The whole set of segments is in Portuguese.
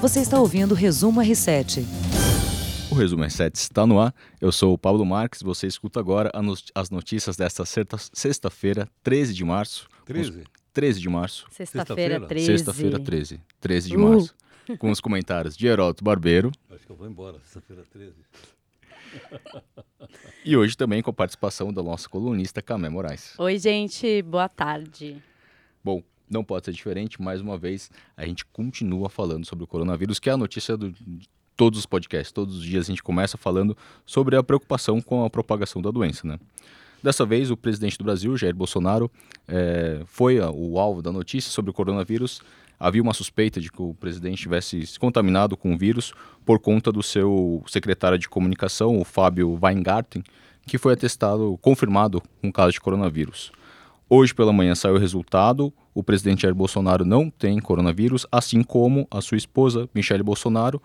Você está ouvindo o Resumo R7. O Resumo R7 está no ar. Eu sou o Paulo Marques. Você escuta agora as notícias desta sexta-feira, 13 de março. 13? 13 de março. Sexta-feira, 13. Sexta-feira, 13. 13 de uh. março. Com os comentários de Heródoto Barbeiro. Acho que eu vou embora, sexta-feira, 13. e hoje também com a participação da nossa colunista Camé Moraes. Oi, gente. Boa tarde. Bom, não pode ser diferente. Mais uma vez, a gente continua falando sobre o coronavírus, que é a notícia do, de todos os podcasts. Todos os dias a gente começa falando sobre a preocupação com a propagação da doença, né? Dessa vez, o presidente do Brasil, Jair Bolsonaro, é, foi o alvo da notícia sobre o coronavírus. Havia uma suspeita de que o presidente tivesse se contaminado com o vírus por conta do seu secretário de comunicação, o Fábio Weingarten, que foi atestado, confirmado com caso de coronavírus. Hoje pela manhã saiu o resultado. O presidente Jair Bolsonaro não tem coronavírus, assim como a sua esposa, Michele Bolsonaro,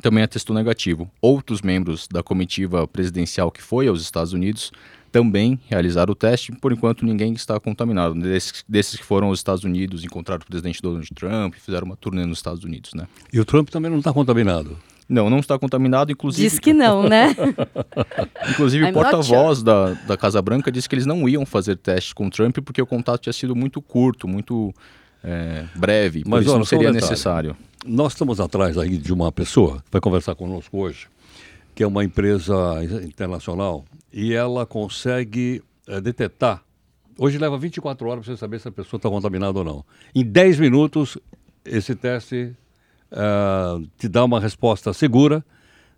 também atestou negativo. Outros membros da comitiva presidencial que foi aos Estados Unidos também realizaram o teste. Por enquanto, ninguém está contaminado. Desses, desses que foram aos Estados Unidos, encontraram o presidente Donald Trump, fizeram uma turnê nos Estados Unidos, né? E o Trump também não está contaminado? Não, não está contaminado, inclusive. Diz que não, né? inclusive, o porta-voz da, da Casa Branca disse que eles não iam fazer teste com o Trump porque o contato tinha sido muito curto, muito é, breve, Mas, isso não seria um necessário. Nós estamos atrás aí de uma pessoa que vai conversar conosco hoje, que é uma empresa internacional e ela consegue é, detectar. Hoje leva 24 horas para você saber se a pessoa está contaminada ou não. Em 10 minutos, esse teste uh, te dá uma resposta segura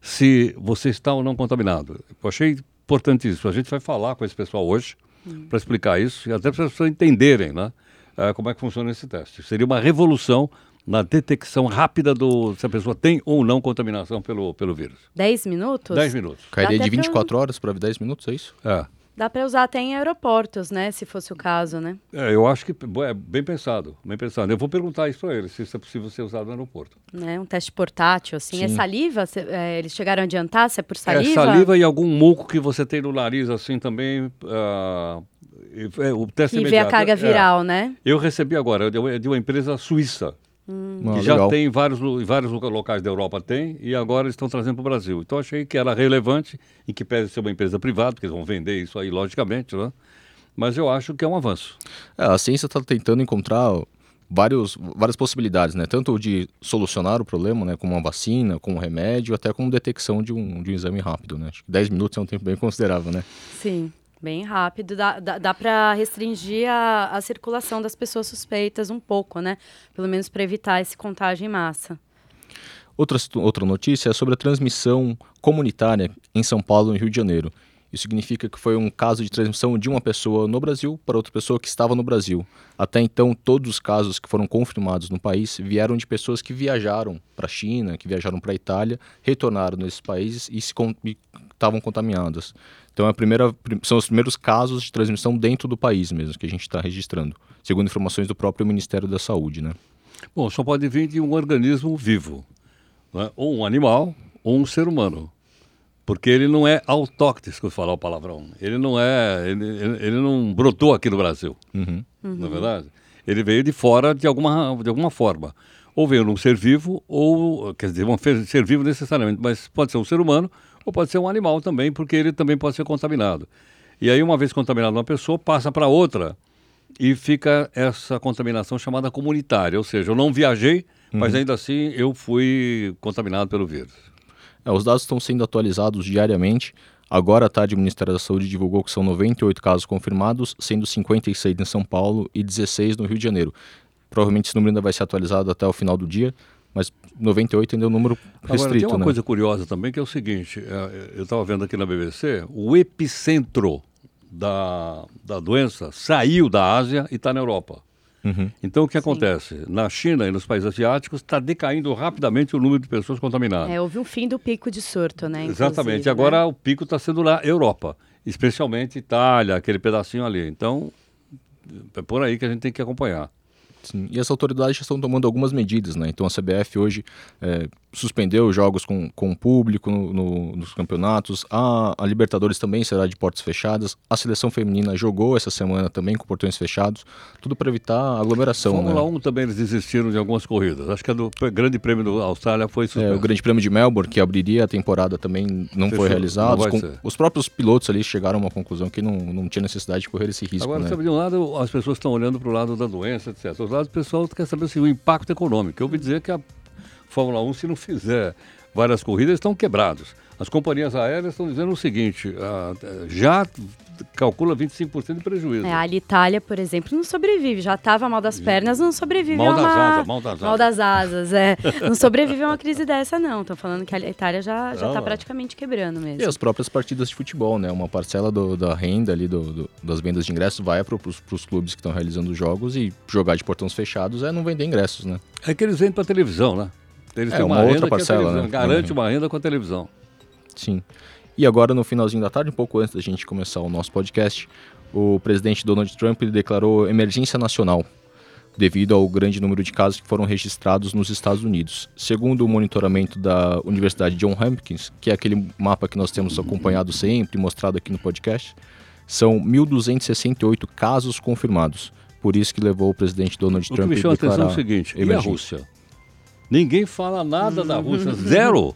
se você está ou não contaminado. Eu achei importantíssimo. A gente vai falar com esse pessoal hoje hum. para explicar isso e até para as pessoas entenderem né, uh, como é que funciona esse teste. Seria uma revolução na detecção rápida do se a pessoa tem ou não contaminação pelo, pelo vírus. 10 minutos? 10 minutos. Cairia de 24 pra... horas para 10 minutos, é isso? É. Dá para usar até em aeroportos, né? Se fosse o caso, né? É, eu acho que é bem pensado, bem pensado. Eu vou perguntar isso para eles, se isso é possível ser usado no aeroporto. É, um teste portátil, assim. É Sim. É saliva? É, eles chegaram a adiantar se é por saliva? É saliva e algum muco que você tem no nariz, assim, também... Uh, é, o teste e imediato. ver a carga viral, é. né? Eu recebi agora, de uma empresa suíça. Hum. que ah, já legal. tem em vários, vários locais da Europa tem e agora estão trazendo para o Brasil. Então achei que era relevante, e que pese ser uma empresa privada, porque eles vão vender isso aí, logicamente, né? Mas eu acho que é um avanço. É, a ciência está tentando encontrar vários, várias possibilidades, né? Tanto de solucionar o problema, né? Como uma vacina, como um remédio, até como detecção de um, de um exame rápido, né? Acho que 10 minutos é um tempo bem considerável, né? Sim. Bem rápido, dá, dá, dá para restringir a, a circulação das pessoas suspeitas um pouco, né? Pelo menos para evitar esse contágio em massa. Outra, outra notícia é sobre a transmissão comunitária em São Paulo e Rio de Janeiro. Isso significa que foi um caso de transmissão de uma pessoa no Brasil para outra pessoa que estava no Brasil. Até então, todos os casos que foram confirmados no país vieram de pessoas que viajaram para a China, que viajaram para a Itália, retornaram nesses países e estavam contaminadas. Então, é a primeira, são os primeiros casos de transmissão dentro do país mesmo que a gente está registrando, segundo informações do próprio Ministério da Saúde, né? Bom, só pode vir de um organismo vivo, né? ou um animal ou um ser humano. Porque ele não é autóctone, se eu falar o palavrão. Ele não é. Ele, ele não brotou aqui no Brasil. Uhum. Uhum. Não é verdade? Ele veio de fora de alguma, de alguma forma. Ou veio num ser vivo, ou. Quer dizer, um ser vivo necessariamente, mas pode ser um ser humano, ou pode ser um animal também, porque ele também pode ser contaminado. E aí, uma vez contaminado uma pessoa, passa para outra e fica essa contaminação chamada comunitária. Ou seja, eu não viajei, uhum. mas ainda assim eu fui contaminado pelo vírus. É, os dados estão sendo atualizados diariamente. Agora à tarde, o Ministério da Saúde divulgou que são 98 casos confirmados, sendo 56 em São Paulo e 16 no Rio de Janeiro. Provavelmente esse número ainda vai ser atualizado até o final do dia, mas 98 ainda é um número restrito. Agora, tem uma né? coisa curiosa também, que é o seguinte, é, eu estava vendo aqui na BBC, o epicentro da, da doença saiu da Ásia e está na Europa. Uhum. Então, o que Sim. acontece? Na China e nos países asiáticos está decaindo rapidamente o número de pessoas contaminadas. É, houve um fim do pico de surto, né? Exatamente. Agora né? o pico está sendo na Europa, especialmente Itália, aquele pedacinho ali. Então, é por aí que a gente tem que acompanhar. Sim, e as autoridades já estão tomando algumas medidas, né? Então a CBF hoje é, suspendeu jogos com, com público no, no, nos campeonatos, a, a, Libertadores também será de portas fechadas, a seleção feminina jogou essa semana também com portões fechados, tudo para evitar aglomeração. Fórmula né? 1 também eles desistiram de algumas corridas. Acho que a do Grande Prêmio da Austrália foi suspenso. É, o Grande Prêmio de Melbourne, que abriria a temporada, também não Fechou. foi realizado. Não com, os próprios pilotos ali chegaram a uma conclusão que não, não tinha necessidade de correr esse risco. Agora, né? sabe, de um lado as pessoas estão olhando para o lado da doença, etc. O pessoal quer saber assim, o impacto econômico. Eu ouvi dizer que a Fórmula 1, se não fizer várias corridas, estão quebrados. As companhias aéreas estão dizendo o seguinte: ah, já calcula 25% de prejuízo. É, a Itália, por exemplo, não sobrevive. Já estava mal das pernas, não sobrevive mal a uma... Das asas, mal das asas. Mal das asas, é. Não sobrevive a uma crise dessa, não. Estão falando que a Itália já está praticamente quebrando mesmo. E as próprias partidas de futebol, né? Uma parcela do, da renda ali, do, do, das vendas de ingressos vai para os clubes que estão realizando os jogos e jogar de portões fechados é não vender ingressos, né? É que eles vendem para televisão, né? Eles é, têm uma, uma outra parcela, né? Garante uhum. uma renda com a televisão. Sim. E agora, no finalzinho da tarde, um pouco antes da gente começar o nosso podcast, o presidente Donald Trump declarou emergência nacional devido ao grande número de casos que foram registrados nos Estados Unidos. Segundo o monitoramento da Universidade John Hopkins, que é aquele mapa que nós temos acompanhado sempre, mostrado aqui no podcast, são 1.268 casos confirmados. Por isso que levou o presidente Donald Trump a declarar atenção é o seguinte, e a Rússia? Ninguém fala nada da Rússia, zero.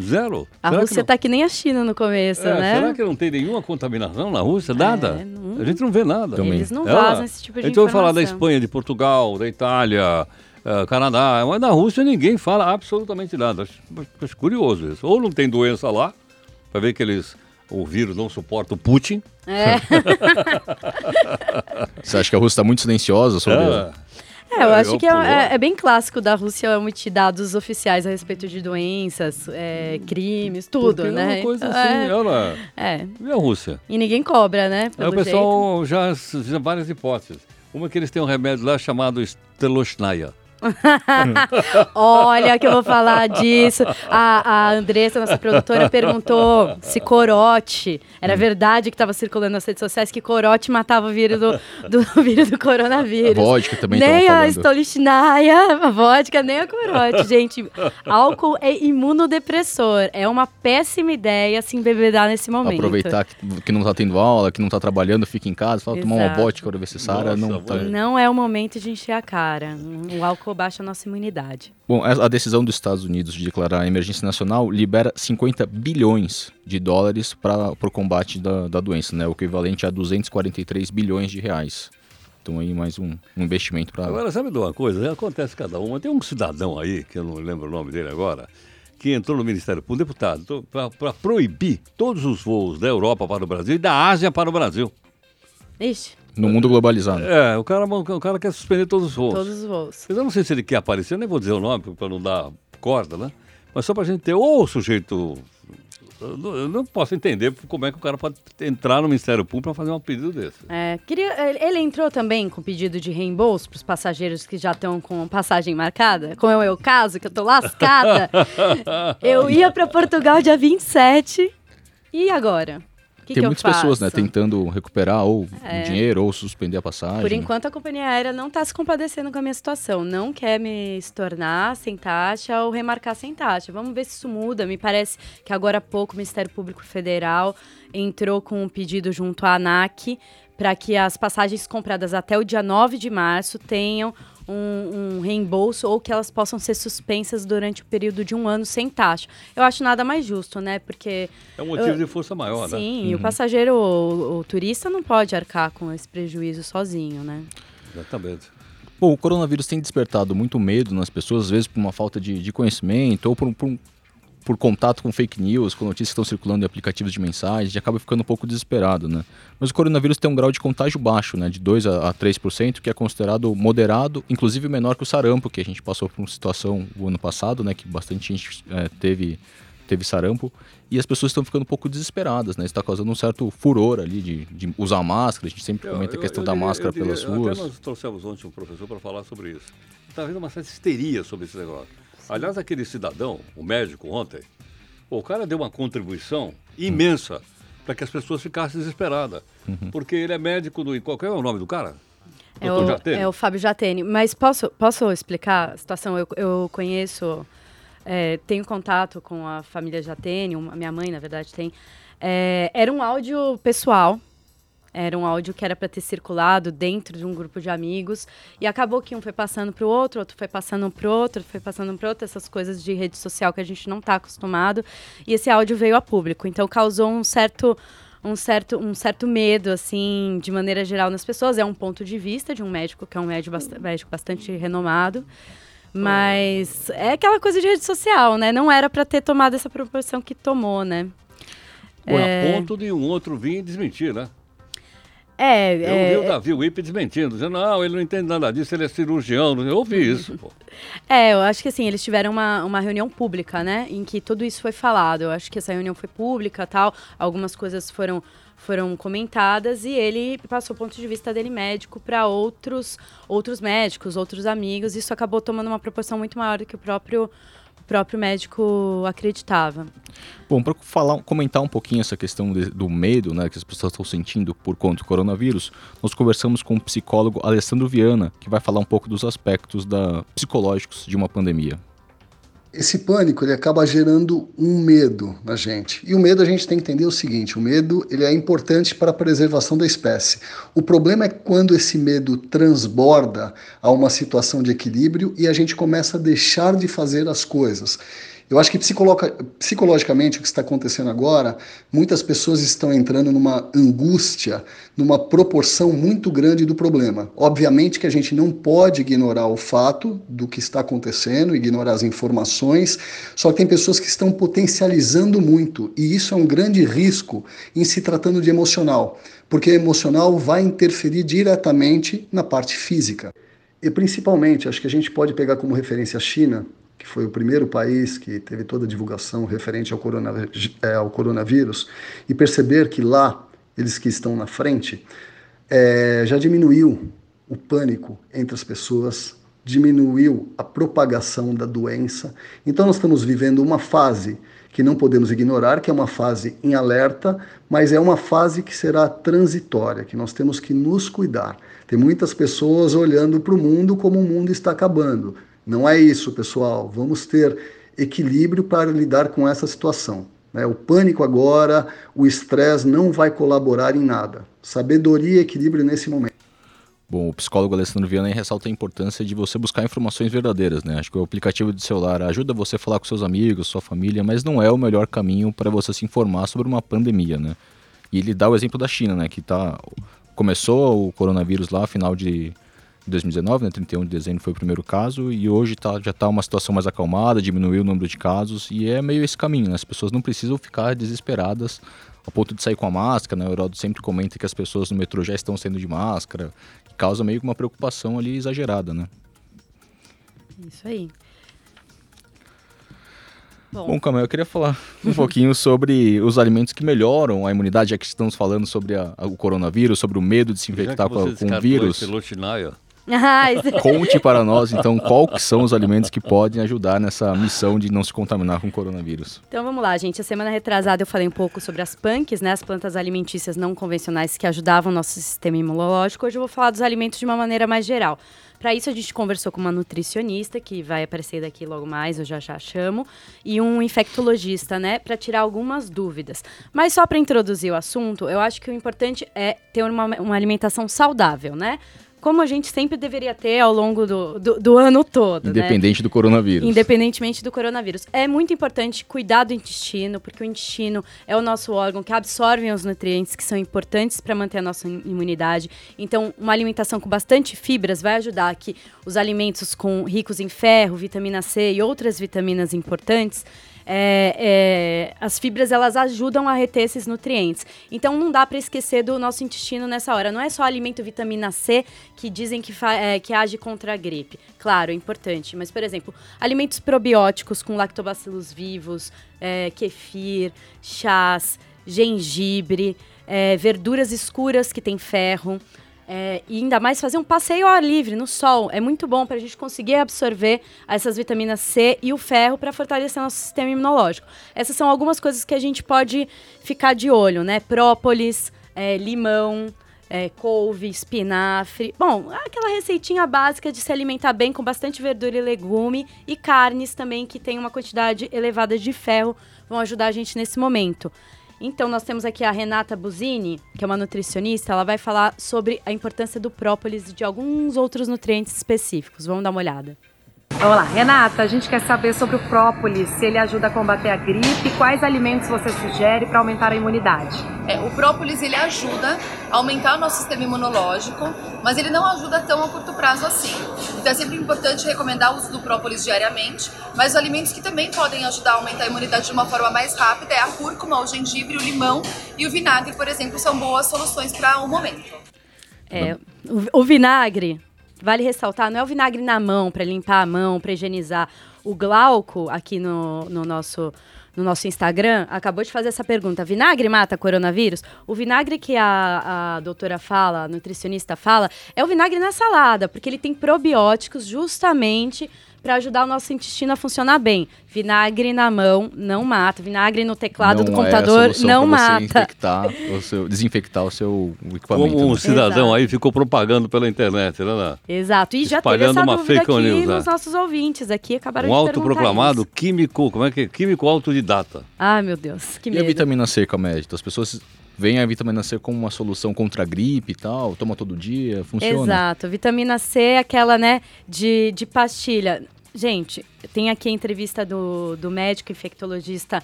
Zero. A será Rússia está que, que, nem a China no começo, é, né? Será que não tem nenhuma contaminação na Rússia? Nada. É, não... A gente não vê nada. Também. Eles não vazam esse tipo de então, informação. falar da Espanha, de Portugal, da Itália, uh, Canadá, mas da Rússia ninguém fala absolutamente nada. Acho, acho curioso isso. Ou não tem doença lá, para ver que eles o vírus não suporta o Putin. É. Você acha que a Rússia está muito silenciosa sobre é. É, eu acho eu que é, é, bem clássico da Rússia omitir dados oficiais a respeito de doenças, é, crimes, tudo, Porque né? É uma coisa assim, é, ela... É. E a Rússia? E ninguém cobra, né? Aí o pessoal jeito. já fizeram várias hipóteses. Uma que eles têm um remédio lá chamado Steloshnaya. Olha que eu vou falar disso. A, a Andressa, nossa produtora, perguntou se corote era hum. verdade que estava circulando nas redes sociais que corote matava o vírus do, do vírus do coronavírus. A vodka também Nem a stolichnaya, a vodka, nem a corote. Gente, álcool é imunodepressor. É uma péssima ideia se embebedar nesse momento. Aproveitar que, que não está tendo aula, que não está trabalhando, fica em casa, fala, tomar uma vodka para ver se Sara. Não, tá... não é o momento de encher a cara. O álcool baixa a nossa imunidade. Bom, a decisão dos Estados Unidos de declarar a emergência nacional libera 50 bilhões de dólares para o combate da, da doença, né? O equivalente a 243 bilhões de reais. Então aí mais um, um investimento para... Agora, sabe de uma coisa? Acontece cada uma. Tem um cidadão aí, que eu não lembro o nome dele agora, que entrou no Ministério Público, deputado, para proibir todos os voos da Europa para o Brasil e da Ásia para o Brasil. Ixi. No mundo globalizado. É, o cara, o cara quer suspender todos os voos. Todos os voos. Eu não sei se ele quer aparecer, nem vou dizer o nome para não dar corda, né? Mas só para a gente ter ou o sujeito eu não posso entender como é que o cara pode entrar no Ministério Público para fazer um pedido desse. É, queria, ele entrou também com pedido de reembolso para os passageiros que já estão com passagem marcada, como é o meu caso, que eu tô lascada. eu ia para Portugal dia 27 e agora? Que Tem que muitas pessoas, né, tentando recuperar ou é. o dinheiro ou suspender a passagem. Por enquanto, a companhia aérea não está se compadecendo com a minha situação. Não quer me estornar sem taxa ou remarcar sem taxa. Vamos ver se isso muda. Me parece que agora há pouco o Ministério Público Federal entrou com um pedido junto à ANAC para que as passagens compradas até o dia 9 de março tenham um, um, reembolso ou que elas possam ser suspensas durante o período de um ano sem taxa. Eu acho nada mais justo, né? Porque. É um motivo eu, de força maior, sim, né? Sim, uhum. o passageiro, o, o, turista não pode arcar com esse prejuízo sozinho, né? Exatamente. Bom, o coronavírus tem despertado muito medo nas pessoas, às vezes por uma falta de, de conhecimento ou por, por por contato com fake news, com notícias que estão circulando em aplicativos de mensagem, e acaba ficando um pouco desesperado, né? Mas o coronavírus tem um grau de contágio baixo, né? De 2 a, 3%, que é considerado moderado, inclusive menor que o sarampo, que a gente passou por uma situação o ano passado, né? Que bastante gente é, teve, teve sarampo. E as pessoas estão ficando um pouco desesperadas, né? Está causando um certo furor ali de, de usar máscara. A gente sempre comenta eu, a questão eu, eu, da máscara pelas ruas. Até nós trouxemos ontem um professor para falar sobre isso. Está havendo uma certa histeria sobre esse negócio. Aliás, aquele cidadão, o médico ontem, o cara deu uma contribuição imensa para que as pessoas ficassem desesperadas. Uhum. Porque ele é médico do. Qual é o nome do cara? É o, é o Fábio Jatene. Mas posso, posso explicar a situação? Eu, eu conheço, é, tenho contato com a família Jatene, a minha mãe, na verdade, tem. É, era um áudio pessoal, era um áudio que era para ter circulado dentro de um grupo de amigos e acabou que um foi passando para o outro, outro foi passando para o outro, foi passando para outro, essas coisas de rede social que a gente não está acostumado. E esse áudio veio a público, então causou um certo um certo, um certo medo, assim, de maneira geral nas pessoas. É um ponto de vista de um médico que é um médico, bast médico bastante renomado. Mas é aquela coisa de rede social, né? Não era para ter tomado essa proporção que tomou, né? Bom, é... a ponto de um outro vir desmentir, né? É, eu é, vi o Davi Wipe desmentindo, dizendo, não, ele não entende nada disso, ele é cirurgião. Eu ouvi isso, pô. É, eu acho que assim, eles tiveram uma, uma reunião pública, né? Em que tudo isso foi falado. Eu acho que essa reunião foi pública tal. Algumas coisas foram, foram comentadas e ele passou o ponto de vista dele médico para outros, outros médicos, outros amigos. Isso acabou tomando uma proporção muito maior do que o próprio próprio médico acreditava. Bom, para falar, comentar um pouquinho essa questão de, do medo, né, que as pessoas estão sentindo por conta do coronavírus, nós conversamos com o psicólogo Alessandro Viana, que vai falar um pouco dos aspectos da, psicológicos de uma pandemia esse pânico ele acaba gerando um medo na gente. E o medo a gente tem que entender o seguinte: o medo ele é importante para a preservação da espécie. O problema é quando esse medo transborda a uma situação de equilíbrio e a gente começa a deixar de fazer as coisas. Eu acho que psicologicamente o que está acontecendo agora, muitas pessoas estão entrando numa angústia, numa proporção muito grande do problema. Obviamente que a gente não pode ignorar o fato do que está acontecendo, ignorar as informações, só que tem pessoas que estão potencializando muito, e isso é um grande risco em se tratando de emocional, porque emocional vai interferir diretamente na parte física. E principalmente, acho que a gente pode pegar como referência a China, que foi o primeiro país que teve toda a divulgação referente ao, corona, é, ao coronavírus, e perceber que lá, eles que estão na frente, é, já diminuiu o pânico entre as pessoas, diminuiu a propagação da doença. Então, nós estamos vivendo uma fase que não podemos ignorar, que é uma fase em alerta, mas é uma fase que será transitória, que nós temos que nos cuidar. Tem muitas pessoas olhando para o mundo como o mundo está acabando. Não é isso, pessoal. Vamos ter equilíbrio para lidar com essa situação. Né? O pânico agora, o estresse não vai colaborar em nada. Sabedoria e equilíbrio nesse momento. Bom, o psicólogo Alessandro Viana ressalta a importância de você buscar informações verdadeiras, né? Acho que o aplicativo de celular ajuda você a falar com seus amigos, sua família, mas não é o melhor caminho para você se informar sobre uma pandemia, né? E ele dá o exemplo da China, né? Que tá começou o coronavírus lá, final de 2019, né, 31 de dezembro foi o primeiro caso, e hoje tá, já está uma situação mais acalmada, diminuiu o número de casos, e é meio esse caminho, né? As pessoas não precisam ficar desesperadas a ponto de sair com a máscara, né? O Heraldo sempre comenta que as pessoas no metrô já estão saindo de máscara, e causa meio que uma preocupação ali exagerada, né? Isso aí. Bom, Bom Camel, eu queria falar um pouquinho sobre os alimentos que melhoram a imunidade, já que estamos falando sobre a, a, o coronavírus, sobre o medo de se infectar com, com o vírus. Esse Conte para nós, então, quais são os alimentos que podem ajudar nessa missão de não se contaminar com o coronavírus. Então vamos lá, gente. A semana retrasada eu falei um pouco sobre as punks, né? As plantas alimentícias não convencionais que ajudavam o nosso sistema imunológico. Hoje eu vou falar dos alimentos de uma maneira mais geral. Para isso, a gente conversou com uma nutricionista, que vai aparecer daqui logo mais, eu já já chamo, e um infectologista, né, para tirar algumas dúvidas. Mas só para introduzir o assunto, eu acho que o importante é ter uma, uma alimentação saudável, né? Como a gente sempre deveria ter ao longo do, do, do ano todo. Né? Independente né? do coronavírus. Independentemente do coronavírus. É muito importante cuidar do intestino, porque o intestino é o nosso órgão que absorve os nutrientes que são importantes para manter a nossa imunidade. Então, uma alimentação com bastante fibras vai ajudar que os alimentos com ricos em ferro, vitamina C e outras vitaminas importantes é, é, as fibras elas ajudam a reter esses nutrientes. Então não dá para esquecer do nosso intestino nessa hora. Não é só alimento vitamina C que dizem que, é, que age contra a gripe. Claro, é importante. Mas, por exemplo, alimentos probióticos com lactobacilos vivos, é, kefir, chás, gengibre, é, verduras escuras que tem ferro. É, e ainda mais fazer um passeio ao ar livre, no sol. É muito bom para a gente conseguir absorver essas vitaminas C e o ferro para fortalecer nosso sistema imunológico. Essas são algumas coisas que a gente pode ficar de olho, né? Própolis, é, limão, é, couve, espinafre. Bom, aquela receitinha básica de se alimentar bem com bastante verdura e legume e carnes também que tem uma quantidade elevada de ferro vão ajudar a gente nesse momento. Então, nós temos aqui a Renata Buzini, que é uma nutricionista, ela vai falar sobre a importância do própolis e de alguns outros nutrientes específicos. Vamos dar uma olhada. Vamos lá, Renata, a gente quer saber sobre o própolis, se ele ajuda a combater a gripe, quais alimentos você sugere para aumentar a imunidade? É, o própolis ele ajuda a aumentar o nosso sistema imunológico, mas ele não ajuda tão a curto prazo assim. Então é sempre importante recomendar o uso do própolis diariamente, mas os alimentos que também podem ajudar a aumentar a imunidade de uma forma mais rápida é a cúrcuma, o gengibre, o limão e o vinagre, por exemplo, são boas soluções para o momento. É, o, o vinagre Vale ressaltar, não é o vinagre na mão para limpar a mão, para higienizar. O Glauco, aqui no, no, nosso, no nosso Instagram, acabou de fazer essa pergunta: vinagre mata coronavírus? O vinagre que a, a doutora fala, a nutricionista fala, é o vinagre na salada, porque ele tem probióticos justamente para ajudar o nosso intestino a funcionar bem. Vinagre na mão não mata. Vinagre no teclado não do computador é não mata. Infectar o seu, desinfectar o seu equipamento. Como um né? cidadão Exato. aí ficou propagando pela internet, né? Exato. E já teve essa uma dúvida fake aqui news, nos né? nossos ouvintes aqui. Acabaram Um de autoproclamado isso. químico, como é que é? Químico autodidata. Ai, meu Deus, que E a medo. vitamina C, Camédito? As pessoas veem a vitamina C como uma solução contra a gripe e tal, toma todo dia, funciona. Exato. Vitamina C é aquela, né, de, de pastilha. Gente, tem aqui a entrevista do, do médico infectologista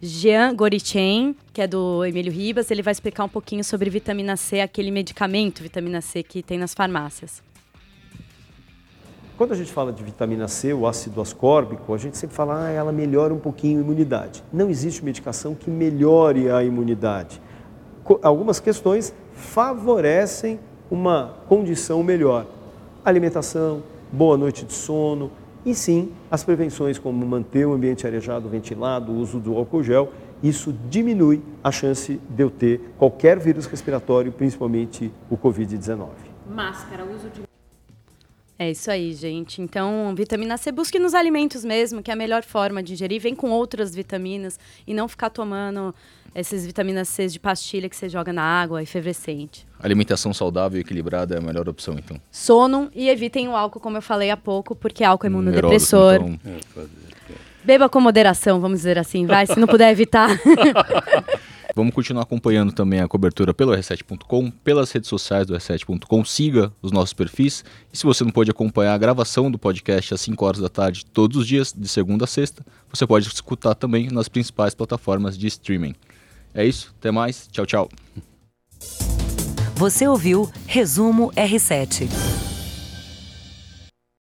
Jean Gorichen, que é do Emílio Ribas. Ele vai explicar um pouquinho sobre vitamina C, aquele medicamento vitamina C que tem nas farmácias. Quando a gente fala de vitamina C, o ácido ascórbico, a gente sempre fala, ah, ela melhora um pouquinho a imunidade. Não existe medicação que melhore a imunidade. Co- algumas questões favorecem uma condição melhor. Alimentação, boa noite de sono, e sim as prevenções como manter o ambiente arejado, ventilado, o uso do álcool gel, isso diminui a chance de eu ter qualquer vírus respiratório, principalmente o Covid-19. Máscara, uso de É isso aí, gente. Então, vitamina C, busque nos alimentos mesmo, que é a melhor forma de ingerir. Vem com outras vitaminas e não ficar tomando essas vitaminas C de pastilha que você joga na água, efervescente. Alimentação saudável e equilibrada é a melhor opção, então. Sono e evitem o álcool, como eu falei há pouco, porque álcool é Um imunodepressor. aeróbico, então. Beba com moderação, vamos dizer assim, vai, se não puder evitar. Vamos continuar acompanhando também a cobertura pelo R7.com, pelas redes sociais do R7.com. Siga os nossos perfis. E se você não pode acompanhar a gravação do podcast às 5 horas da tarde, todos os dias, de segunda a sexta, você pode escutar também nas principais plataformas de streaming. É isso, até mais, tchau, tchau. Você ouviu Resumo R7.